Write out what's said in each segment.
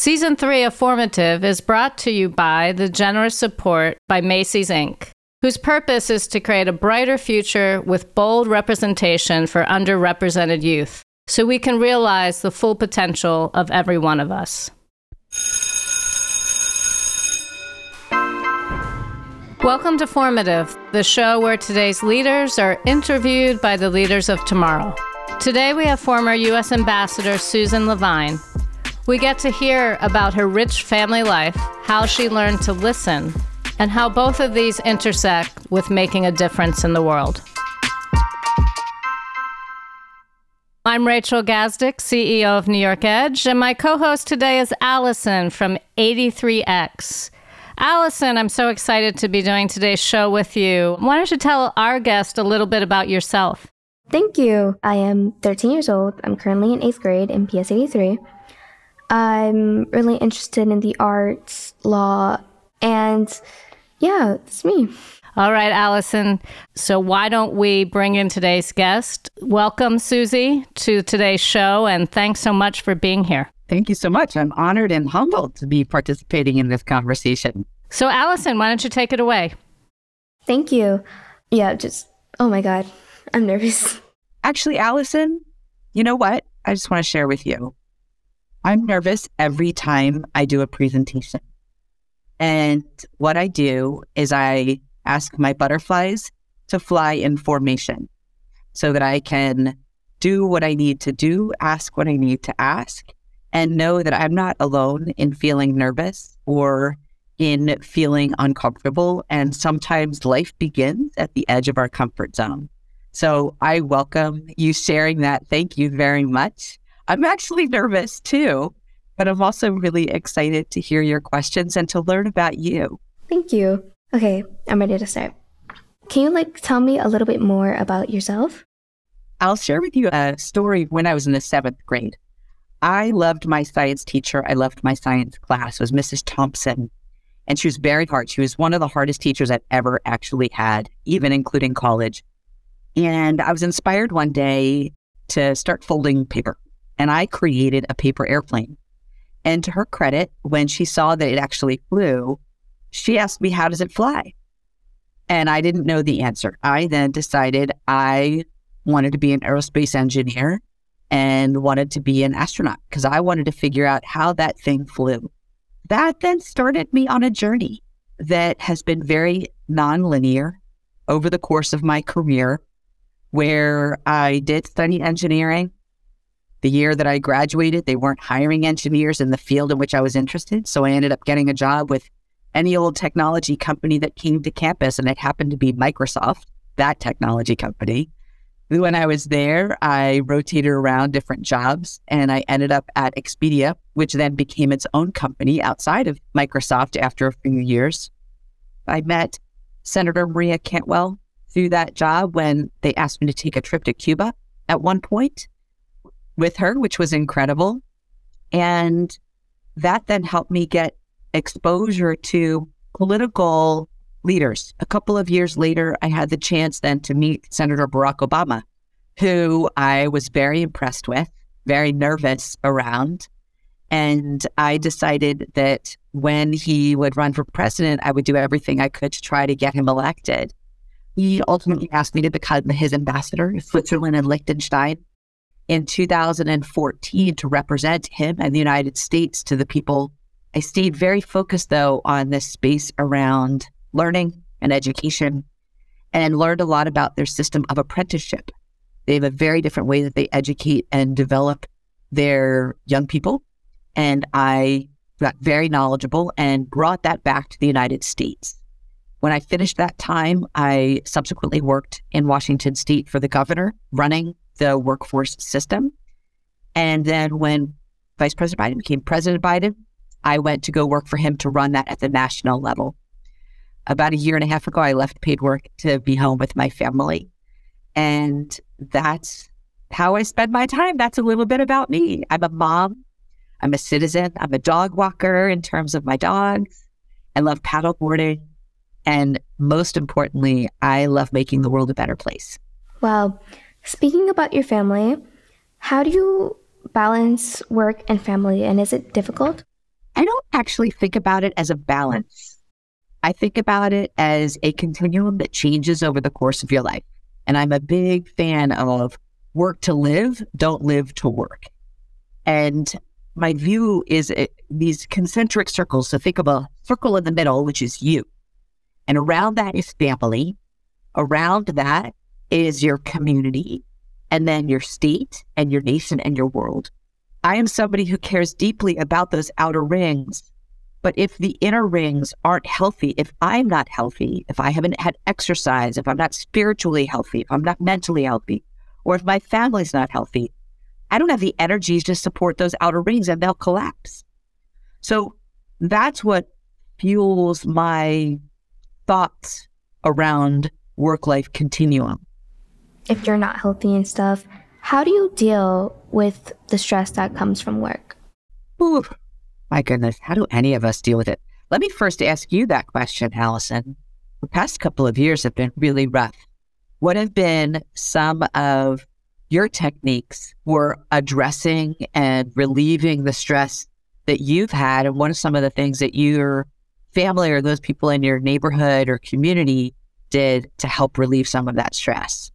Season 3 of Formative is brought to you by the generous support by Macy's Inc., whose purpose is to create a brighter future with bold representation for underrepresented youth so we can realize the full potential of every one of us. Welcome to Formative, the show where today's leaders are interviewed by the leaders of tomorrow. Today we have former U.S. Ambassador Suzan LeVine we get to hear about her rich family life, how she learned to listen, and how both of these intersect with making a difference in the world. I'm Rachel Gazdick, CEO of New York Edge, and my co host today is Allyson from 83X. Allyson, I'm so excited to be doing today's show with you. Why don't you tell our guest a little bit about yourself? Thank you. I am 13 years old. I'm currently in eighth grade in PS 83. I'm really interested in the arts, law, and yeah, it's me. All right, Allyson. So, why don't we bring in today's guest? Welcome, Susie, to today's show, and thanks so much for being here. Thank you so much. I'm honored and humbled to be participating in this conversation. So, Allyson, why don't you take it away? Thank you. Yeah, just, oh my God, I'm nervous. Actually, Allyson, you know what? I just want to share with you. I'm nervous every time I do a presentation. And what I do is I ask my butterflies to fly in formation so that I can do what I need to do, ask what I need to ask, and know that I'm not alone in feeling nervous or in feeling uncomfortable. And sometimes life begins at the edge of our comfort zone. So I welcome you sharing that. Thank you very much. I'm actually nervous too, but I'm also really excited to hear your questions and to learn about you. Thank you. Okay, I'm ready to start. Can you like tell me a little bit more about yourself? I'll share with you a story when I was in the seventh grade. I loved my science teacher. I loved my science class. It was Mrs. Thompson. And she was very hard. She was one of the hardest teachers I've ever actually had, even including college. And I was inspired one day to start folding paper and I created a paper airplane. And to her credit, when she saw that it actually flew, she asked me, How does it fly? And I didn't know the answer. I then decided I wanted to be an aerospace engineer and wanted to be an astronaut because I wanted to figure out how that thing flew. That then started me on a journey that has been very nonlinear over the course of my career, where I did study engineering. The year that I graduated, they weren't hiring engineers in the field in which I was interested. So I ended up getting a job with any old technology company that came to campus, and it happened to be Microsoft, that technology company. When I was there, I rotated around different jobs and I ended up at Expedia, which then became its own company outside of Microsoft after a few years. I met Senator Maria Cantwell through that job when they asked me to take a trip to Cuba at one point with her, which was incredible. And that then helped me get exposure to political leaders. A couple of years later, I had the chance then to meet Senator Barack Obama, who I was very impressed with, very nervous around. And I decided that when he would run for president, I would do everything I could to try to get him elected. He ultimately asked me to become his ambassador to Switzerland and Liechtenstein in 2014 to represent him and the United States to the people. I stayed very focused, though, on this space around learning and education and learned a lot about their system of apprenticeship. They have a very different way that they educate and develop their young people. And I got very knowledgeable and brought that back to the United States. When I finished that time, I subsequently worked in Washington state for the governor, running the workforce system. And then when Vice President Biden became President Biden, I went to go work for him to run that at the national level. About a year and a half ago, I left paid work to be home with my family. And that's how I spend my time. That's a little bit about me. I'm a mom. I'm a citizen. I'm a dog walker in terms of my dogs. I love paddleboarding. And most importantly, I love making the world a better place. Wow. Speaking about your family, how do you balance work and family, and is it difficult? I don't actually think about it as a balance. I think about it as a continuum that changes over the course of your life. And I'm a big fan of work to live, don't live to work. And my view is it, these concentric circles. So think of a circle in the middle, which is you. And around that is family. Around that is your community, and then your state and your nation and your world. I am somebody who cares deeply about those outer rings. But if the inner rings aren't healthy, if I'm not healthy, if I haven't had exercise, if I'm not spiritually healthy, if I'm not mentally healthy, or if my family's not healthy, I don't have the energy to support those outer rings and they'll collapse. So that's what fuels my thoughts around work life continuum. If you're not healthy and stuff, how do you deal with the stress that comes from work? Ooh, my goodness, how do any of us deal with it? Let me first ask you that question, Allyson. The past couple of years have been really rough. What have been some of your techniques for addressing and relieving the stress that you've had? And what are some of the things that your family or those people in your neighborhood or community did to help relieve some of that stress?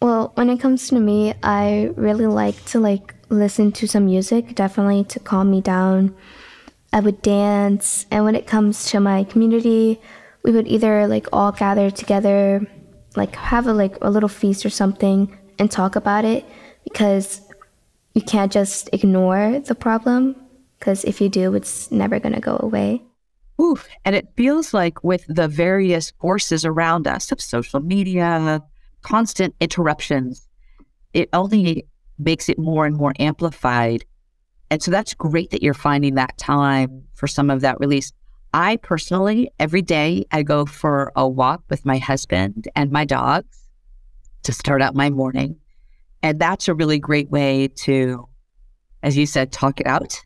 Well, when it comes to me, I really like to like listen to some music, definitely to calm me down. I would dance, and when it comes to my community, we would either like all gather together, like have a like a little feast or something and talk about it because you can't just ignore the problem because if you do, it's never going to go away. Oof. And it feels like with the various forces around us of social media, constant interruptions, it only makes it more and more amplified. And so that's great that you're finding that time for some of that release. I personally, every day, I go for a walk with my husband and my dogs to start out my morning. And that's a really great way to, as you said, talk it out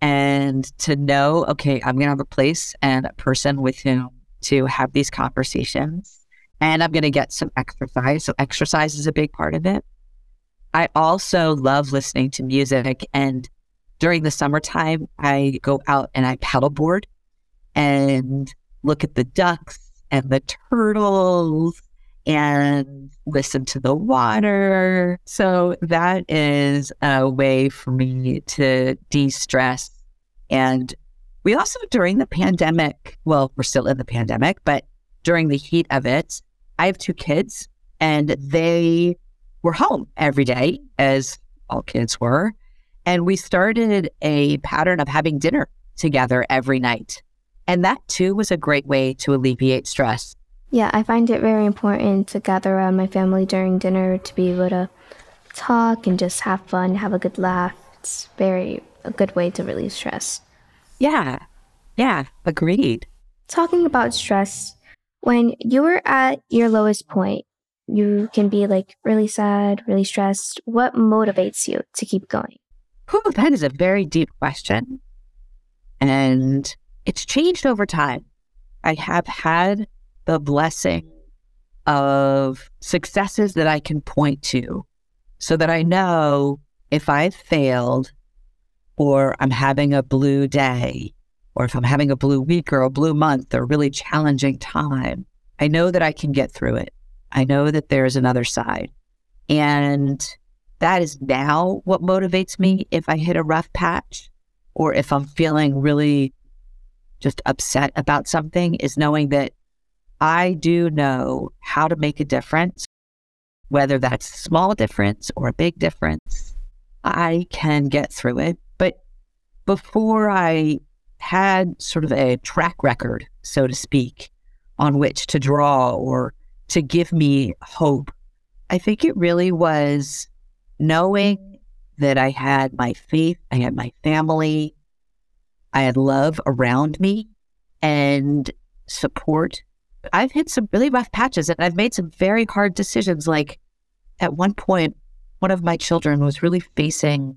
and to know, okay, I'm going to have a place and a person with whom to have these conversations. And I'm going to get some exercise. So, exercise is a big part of it. I also love listening to music. And during the summertime, I go out and I paddleboard and look at the ducks and the turtles and listen to the water. So that is a way for me to de stress. And we also, during the pandemic, well, we're still in the pandemic, but during the heat of it, I have two kids and they were home every day, as all kids were. And we started a pattern of having dinner together every night. And that too was a great way to alleviate stress. Yeah, I find it very important to gather around my family during dinner to be able to talk and just have fun, have a good laugh. It's very a good way to release stress. Yeah. Yeah, agreed. Talking about stress, when you were at your lowest point, you can be like really sad, really stressed. What motivates you to keep going? That is a very deep question. And it's changed over time. I have had the blessing of successes that I can point to so that I know if I've failed or I'm having a blue day or if I'm having a blue week or a blue month or a really challenging time, I know that I can get through it. I know that there's another side. And that is now what motivates me if I hit a rough patch or if I'm feeling really just upset about something is knowing that I do know how to make a difference, whether that's a small difference or a big difference. I can get through it. But before I had sort of a track record, so to speak, on which to draw or to give me hope, I think it really was knowing that I had my faith, I had my family, I had love around me and support I've hit some really rough patches and I've made some very hard decisions. Like at one point, one of my children was really facing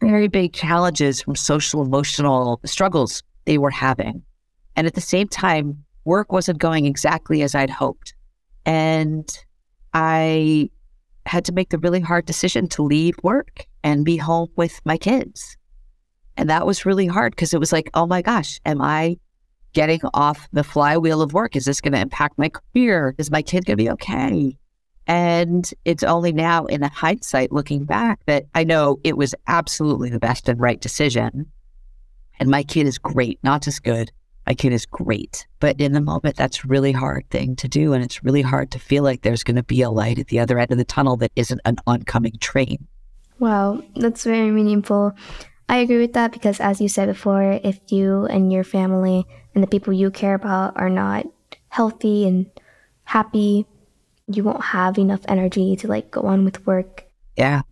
very big challenges from social emotional struggles they were having. And at the same time, work wasn't going exactly as I'd hoped. And I had to make the really hard decision to leave work and be home with my kids. And that was really hard because it was like, oh my gosh, am I getting off the flywheel of work? Is this going to impact my career? Is my kid going to be okay? And it's only now in hindsight looking back that I know it was absolutely the best and right decision. And my kid is great, not just good. My kid is great. But in the moment, that's really hard thing to do. And it's really hard to feel like there's going to be a light at the other end of the tunnel that isn't an oncoming train. Wow, that's very meaningful. I agree with that because, as you said before, if you and your family and the people you care about are not healthy and happy, you won't have enough energy to like go on with work. Yeah.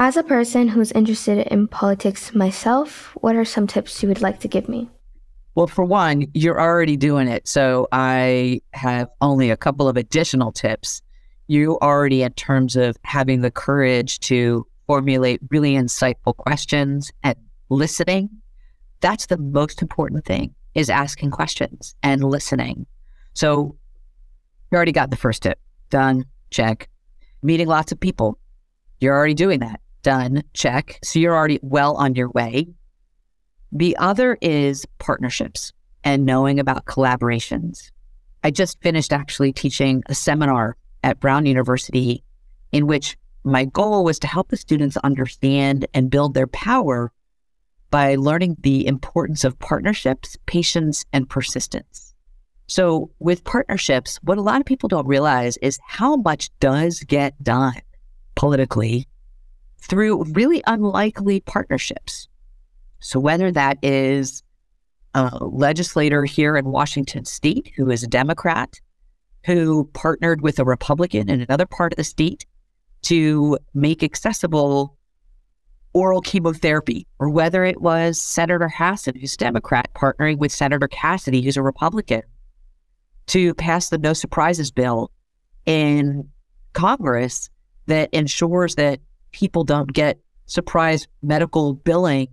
As a person who's interested in politics myself, what are some tips you would like to give me? Well, for one, you're already doing it. So I have only a couple of additional tips. You already, in terms of having the courage to formulate really insightful questions and listening that's the most important thing is asking questions and listening. So you already got the first tip done, check. Meeting lots of people, you're already doing that, done, check. So you're already well on your way. The other is partnerships and knowing about collaborations. I just finished actually teaching a seminar at Brown University in which my goal was to help the students understand and build their power by learning the importance of partnerships, patience, and persistence. So, with partnerships, what a lot of people don't realize is how much does get done politically through really unlikely partnerships. So, whether that is a legislator here in Washington state who is a Democrat, who partnered with a Republican in another part of the state to make accessible oral chemotherapy, or whether it was Senator Hassan, who's Democrat, partnering with Senator Cassidy, who's a Republican, to pass the No Surprises bill in Congress that ensures that people don't get surprise medical billing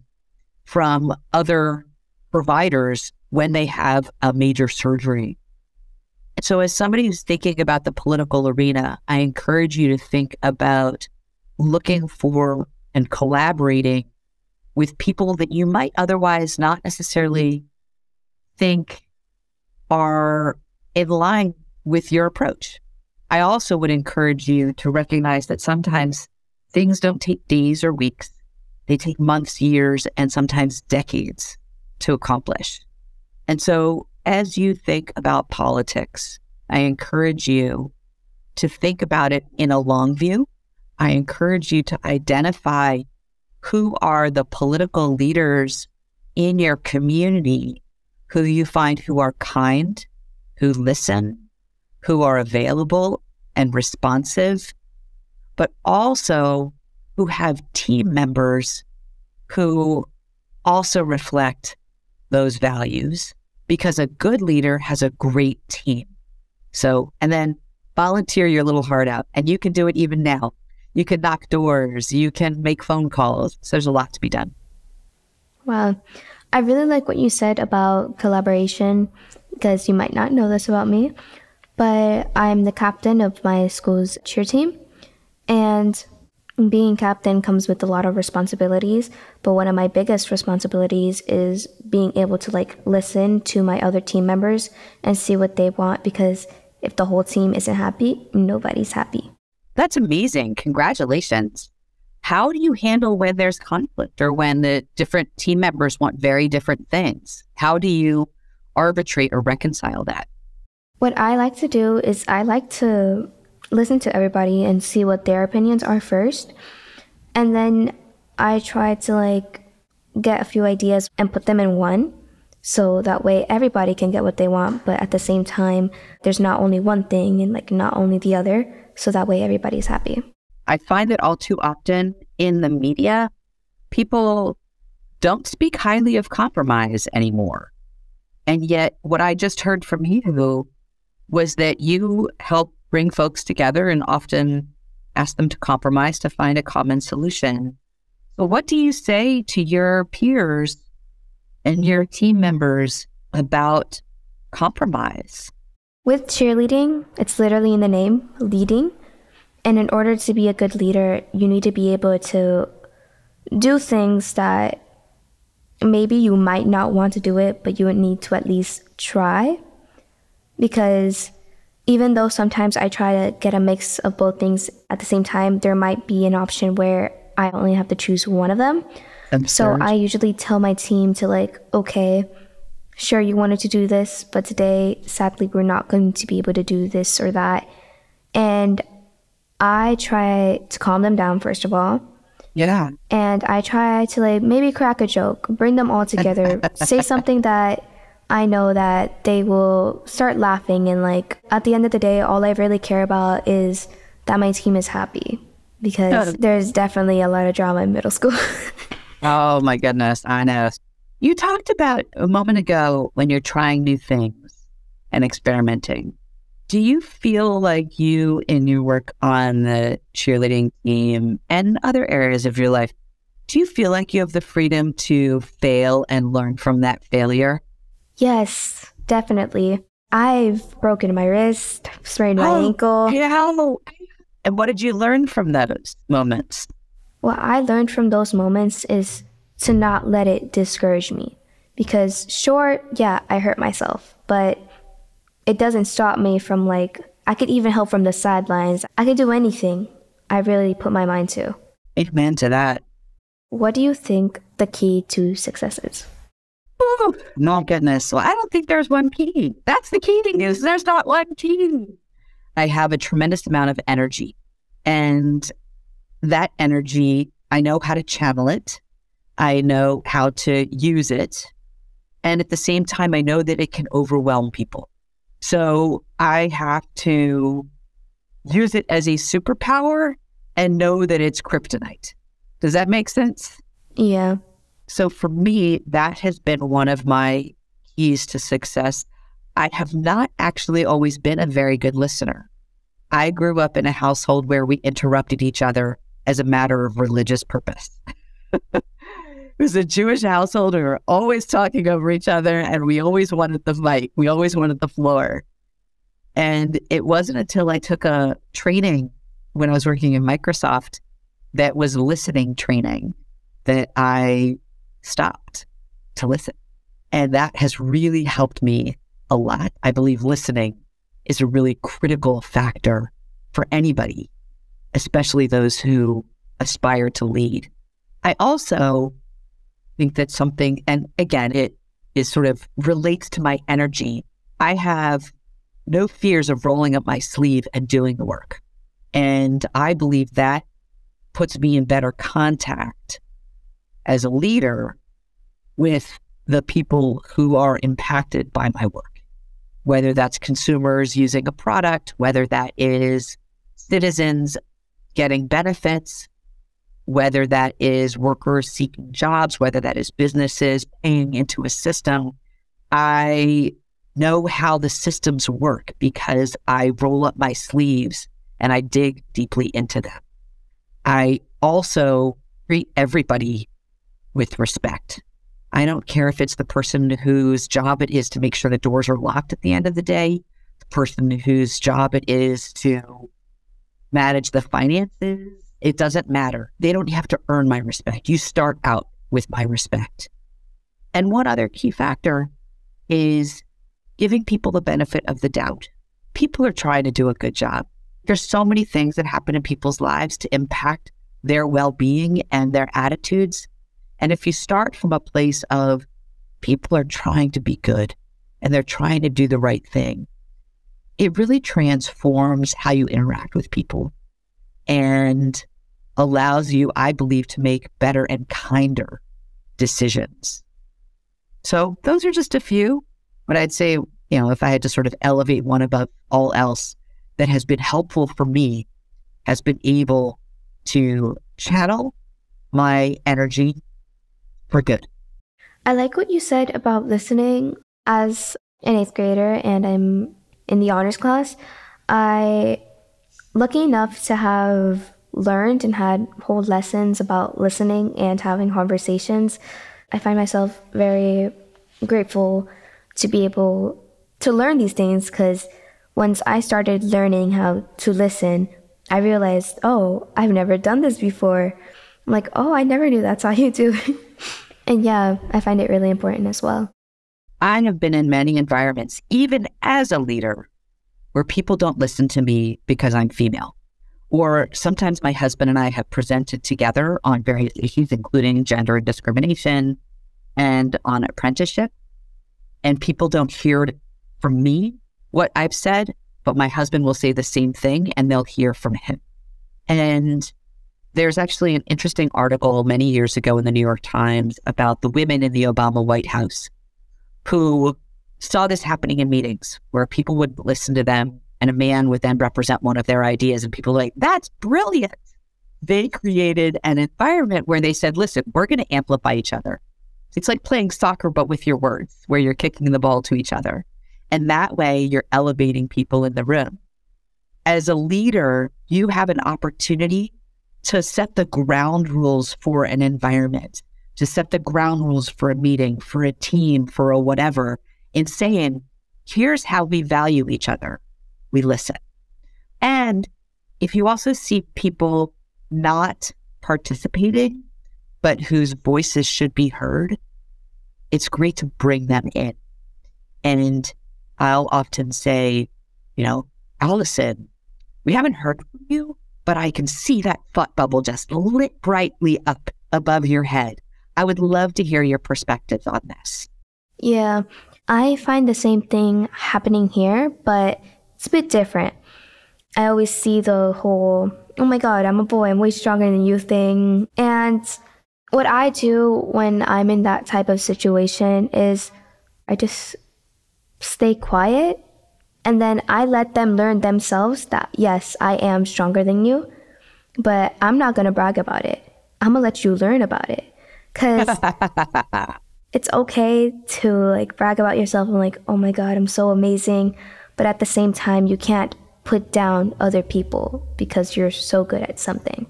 from other providers when they have a major surgery. so, as somebody who's thinking about the political arena, I encourage you to think about looking for and collaborating with people that you might otherwise not necessarily think are in line with your approach. I also would encourage you to recognize that sometimes things don't take days or weeks, they take months, years, and sometimes decades to accomplish. And so, as you think about politics, I encourage you to think about it in a long view I encourage you to identify who are the political leaders in your community who you find who are kind, who listen, who are available and responsive, but also who have team members who also reflect those values because a good leader has a great team. So, and then volunteer your little heart out, and you can do it even now you can knock doors, you can make phone calls. So there's a lot to be done. Wow. I really like what you said about collaboration because you might not know this about me, but I'm the captain of my school's cheer team. And being captain comes with a lot of responsibilities, but one of my biggest responsibilities is being able to like listen to my other team members and see what they want because if the whole team isn't happy, nobody's happy. That's amazing. Congratulations. How do you handle when there's conflict or when the different team members want very different things? How do you arbitrate or reconcile that? What I like to do is I like to listen to everybody and see what their opinions are first. And then I try to like get a few ideas and put them in one. So that way everybody can get what they want, but at the same time, there's not only one thing and like not only the other so that way everybody's happy. I find that all too often in the media, people don't speak highly of compromise anymore. And yet, what I just heard from you was that you help bring folks together and often ask them to compromise to find a common solution. So, what do you say to your peers and your team members about compromise? With cheerleading, it's literally in the name, leading. And in order to be a good leader, you need to be able to do things that maybe you might not want to do it, but you would need to at least try. Because even though sometimes I try to get a mix of both things at the same time, there might be an option where I only have to choose one of them. So I usually tell my team to like, okay, sure you wanted to do this, but today sadly we're not going to be able to do this or that. And I try to calm them down first of all. Yeah. And I try to like maybe crack a joke, bring them all together, say something that I know that they will start laughing and like at the end of the day all I really care about is that my team is happy because oh. there's definitely a lot of drama in middle school. oh my goodness, I know. You talked about a moment ago when you're trying new things and experimenting. Do you feel like you, in your work on the cheerleading team and other areas of your life, do you feel like you have the freedom to fail and learn from that failure? Yes, definitely. I've broken my wrist, sprained my Oh, ankle. How? And what did you learn from those moments? What I learned from those moments is to not let it discourage me. Because, sure, yeah, I hurt myself, but it doesn't stop me from like, I could even help from the sidelines. I could do anything I really put my mind to. Amen to that. What do you think the key to success is? Oh, no goodness. Well, I don't think there's one key. That's the key is there's not one key. I have a tremendous amount of energy. And that energy, I know how to channel it. I know how to use it. And at the same time, I know that it can overwhelm people. So I have to use it as a superpower and know that it's kryptonite. Does that make sense? Yeah. So for me, that has been one of my keys to success. I have not actually always been a very good listener. I grew up in a household where we interrupted each other as a matter of religious purpose. was a Jewish household. We were always talking over each other and we always wanted the mic. We always wanted the floor. And it wasn't until I took a training when I was working in Microsoft that was listening training that I stopped to listen. And that has really helped me a lot. I believe listening is a really critical factor for anybody, especially those who aspire to lead. I also think that something, and again, it is sort of relates to my energy. I have no fears of rolling up my sleeve and doing the work. And I believe that puts me in better contact as a leader with the people who are impacted by my work, whether that's consumers using a product, whether that is citizens getting benefits, whether that is workers seeking jobs, whether that is businesses paying into a system. I know how the systems work because I roll up my sleeves and I dig deeply into them. I also treat everybody with respect. I don't care if it's the person whose job it is to make sure the doors are locked at the end of the day, the person whose job it is to manage the finances. It doesn't matter. They don't have to earn my respect. You start out with my respect. And one other key factor is giving people the benefit of the doubt. People are trying to do a good job. There's so many things that happen in people's lives to impact their well being and their attitudes. And if you start from a place of people are trying to be good and they're trying to do the right thing, it really transforms how you interact with people and allows you, I believe, to make better and kinder decisions. So those are just a few. But I'd say, you know, if I had to sort of elevate one above all else that has been helpful for me, has been able to channel my energy for good. I like what you said about listening. As an eighth grader and I'm in the honors class, I lucky enough to have learned and had whole lessons about listening and having conversations. I find myself very grateful to be able to learn these things because once I started learning how to listen, I realized, oh, I've never done this before. I'm like, oh, I never knew that's how you do it. and yeah, I find it really important as well. I have been in many environments, even as a leader, where people don't listen to me because I'm female. Or sometimes my husband and I have presented together on various issues, including gender discrimination and on apprenticeship. And people don't hear from me, what I've said, but my husband will say the same thing and they'll hear from him. And there's actually an interesting article many years ago in the New York Times about the women in the Obama White House who saw this happening in meetings where people would listen to them and a man would then represent one of their ideas and people like, that's brilliant. They created an environment where they said, listen, we're going to amplify each other. It's like playing soccer, but with your words, where you're kicking the ball to each other. And that way you're elevating people in the room. As a leader, you have an opportunity to set the ground rules for an environment, to set the ground rules for a meeting, for a team, for a whatever, in saying, here's how we value each other. We listen. And if you also see people not participating, but whose voices should be heard, it's great to bring them in. And I'll often say, you know, Allyson, we haven't heard from you, but I can see that thought bubble just lit brightly up above your head. I would love to hear your perspective on this. Yeah, I find the same thing happening here, but it's a bit different. I always see the whole, oh my God, I'm a boy, I'm way stronger than you thing. And what I do when I'm in that type of situation is I just stay quiet and then I let them learn themselves that yes, I am stronger than you, but I'm not going to brag about it. I'm going to let you learn about it. Cuz it's okay to like brag about yourself and like, "Oh my god, I'm so amazing." But at the same time, you can't put down other people because you're so good at something.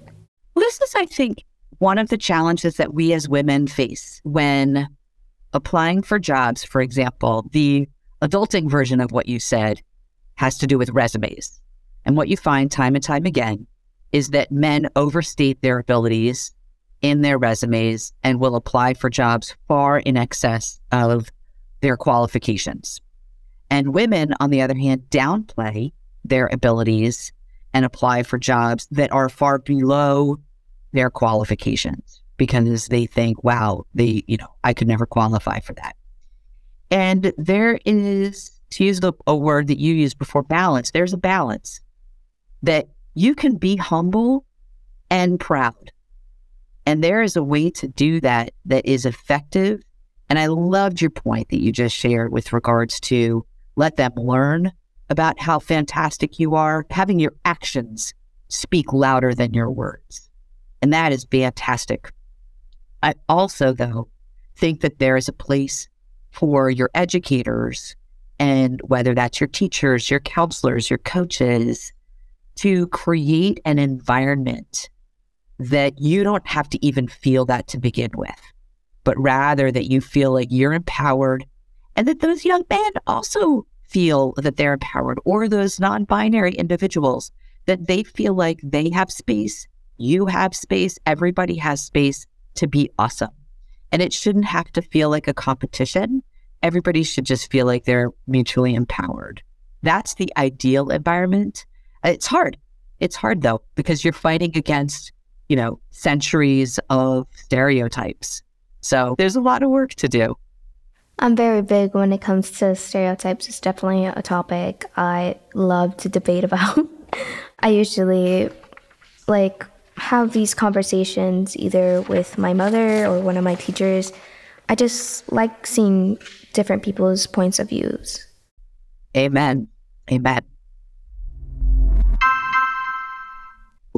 This is I think one of the challenges that we as women face when applying for jobs, for example, the adulting version of what you said has to do with resumes. And what you find time and time again is that men overstate their abilities in their resumes and will apply for jobs far in excess of their qualifications. And women, on the other hand, downplay their abilities and apply for jobs that are far below their qualifications because they think, wow, they, you know, I could never qualify for that. And there is, to use the, a word that you used before, balance. There's a balance that you can be humble and proud. And there is a way to do that that is effective. And I loved your point that you just shared with regards to let them learn about how fantastic you are, having your actions speak louder than your words. And that is fantastic. I also, though, think that there is a place for your educators and whether that's your teachers, your counselors, your coaches, to create an environment that you don't have to even feel that to begin with, but rather that you feel like you're empowered and that those young men also feel that they're empowered or those non binary individuals that they feel like they have space, you have space, everybody has space to be awesome. And it shouldn't have to feel like a competition. Everybody should just feel like they're mutually empowered. That's the ideal environment. It's hard. It's hard though, because you're fighting against, you know, centuries of stereotypes. So there's a lot of work to do. I'm very big when it comes to stereotypes. It's definitely a topic I love to debate about. I usually like have these conversations either with my mother or one of my teachers. I just like seeing different people's points of views. Amen. Amen.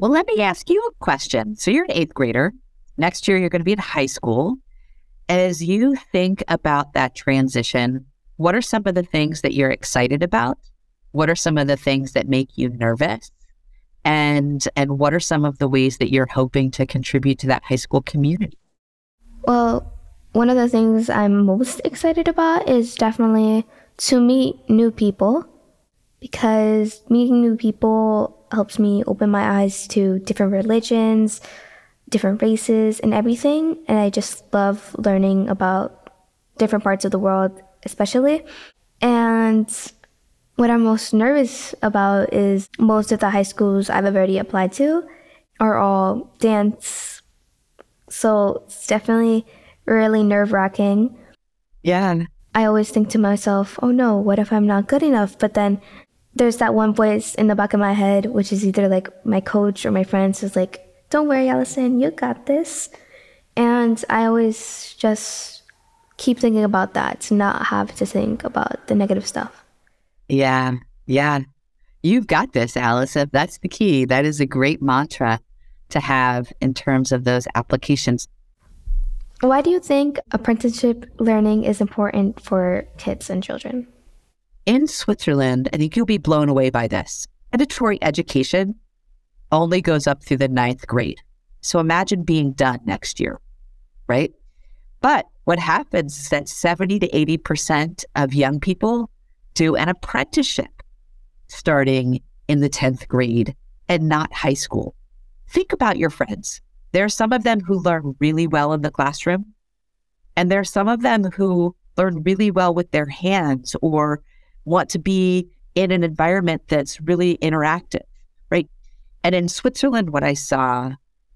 Well, let me ask you a question. So you're an eighth grader. Next year, you're going to be in high school. As you think about that transition, what are some of the things that you're excited about? What are some of the things that make you nervous? and and what are some of the ways that you're hoping to contribute to that high school community? Well, one of the things I'm most excited about is definitely to meet new people because meeting new people helps me open my eyes to different religions, different races, and everything. And I just love learning about different parts of the world, especially. And what I'm most nervous about is most of the high schools I've already applied to are all dance. So it's definitely really nerve wracking. Yeah. I always think to myself, oh no, what if I'm not good enough? But then there's that one voice in the back of my head, which is either like my coach or my friends, who's like, don't worry, Allyson, you got this. And I always just keep thinking about that to not have to think about the negative stuff. Yeah. Yeah. You've got this, Allyson. That's the key. That is a great mantra to have in terms of those applications. Why do you think apprenticeship learning is important for kids and children? In Switzerland, I think you'll be blown away by this. Mandatory education only goes up through the ninth grade. So imagine being done next year, right? But what happens is that 70 to 80% of young people do an apprenticeship starting in the 10th grade and not high school. Think about your friends. There are some of them who learn really well in the classroom, and there are some of them who learn really well with their hands or want to be in an environment that's really interactive, right? And in Switzerland, what I saw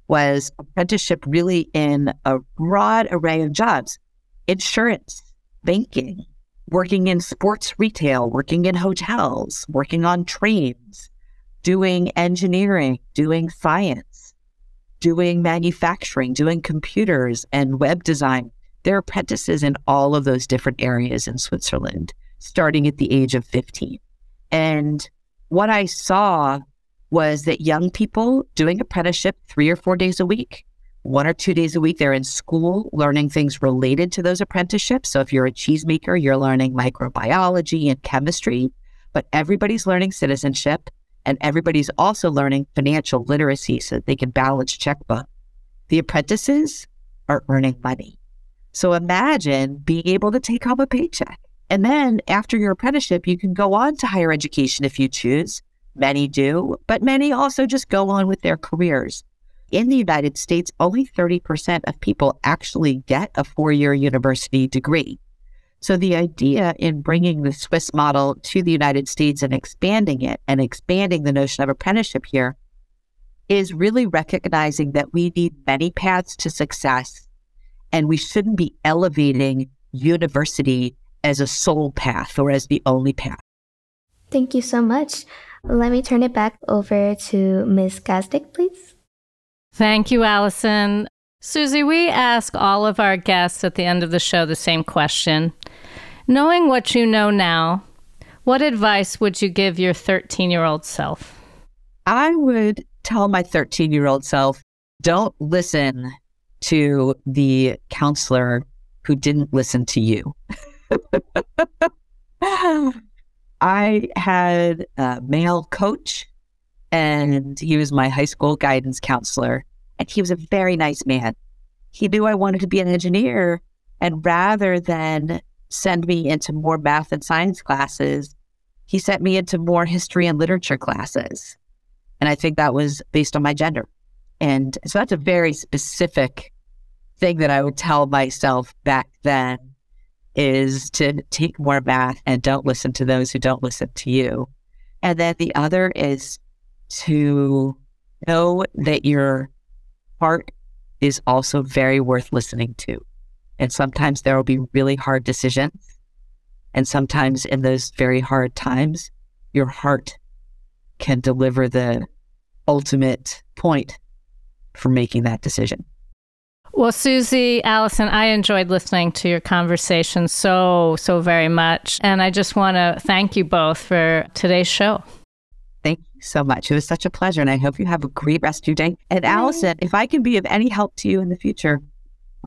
was apprenticeship really in a broad array of jobs insurance, banking, working in sports retail, working in hotels, working on trains, doing engineering, doing science, doing manufacturing, doing computers and web design. There are apprentices in all of those different areas in Switzerland, starting at the age of 15. And what I saw was that young people doing apprenticeship three or four days a week, one or two days a week, they're in school learning things related to those apprenticeships. So if you're a cheesemaker, you're learning microbiology and chemistry, but everybody's learning citizenship and everybody's also learning financial literacy so that they can balance checkbook. The apprentices are earning money. So imagine being able to take home a paycheck. And then after your apprenticeship, you can go on to higher education if you choose Many do, but many also just go on with their careers. In the United States, only 30% of people actually get a four year university degree. So the idea in bringing the Swiss model to the United States and expanding it and expanding the notion of apprenticeship here is really recognizing that we need many paths to success and we shouldn't be elevating university as a sole path or as the only path. Thank you so much. Let me turn it back over to Ms. Gazdick, please. Thank you, Allyson. Susie, we ask all of our guests at the end of the show the same question. Knowing what you know now, what advice would you give your 13 year old self? I would tell my 13 year old self don't listen to the counselor who didn't listen to you. I had a male coach, and he was my high school guidance counselor. And he was a very nice man. He knew I wanted to be an engineer. And rather than send me into more math and science classes, he sent me into more history and literature classes. And I think that was based on my gender. And so that's a very specific thing that I would tell myself back then is to take more math and don't listen to those who don't listen to you. And then the other is to know that your heart is also very worth listening to. And sometimes there will be really hard decisions. And sometimes in those very hard times, your heart can deliver the ultimate point for making that decision. Well, Susie, Allyson, I enjoyed listening to your conversation so, so very much. And I just want to thank you both for today's show. Thank you so much. It was such a pleasure. And I hope you have a great rest of your day. And Allyson, if I can be of any help to you in the future,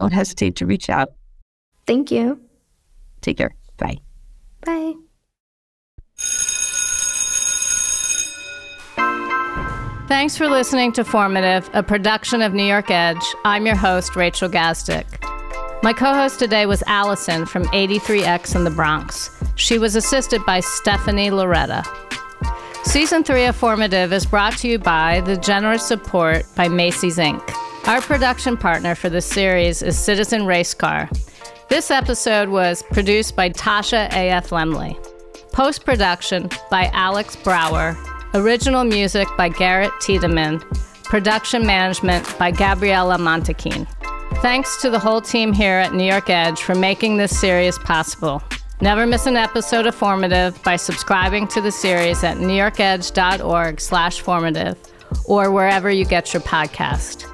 don't hesitate to reach out. Thank you. Take care. Bye. Bye. Thanks for listening to Formative, a production of New York Edge. I'm your host, Rachel Gazdick. My co host today was Allyson from 83X in the Bronx. She was assisted by Stephanie Loretta. Season 3 of Formative is brought to you by the generous support by Macy's Inc. Our production partner for this series is Citizen Racecar. This episode was produced by Tasha A.F. Lemley. Post production by Alex Brower. Original music by Garrett Tiedemann. Production management by Gabriella Montequin. Thanks to the whole team here at New York Edge for making this series possible. Never miss an episode of Formative by subscribing to the series at newyorkedge.org slash formative or wherever you get your podcast.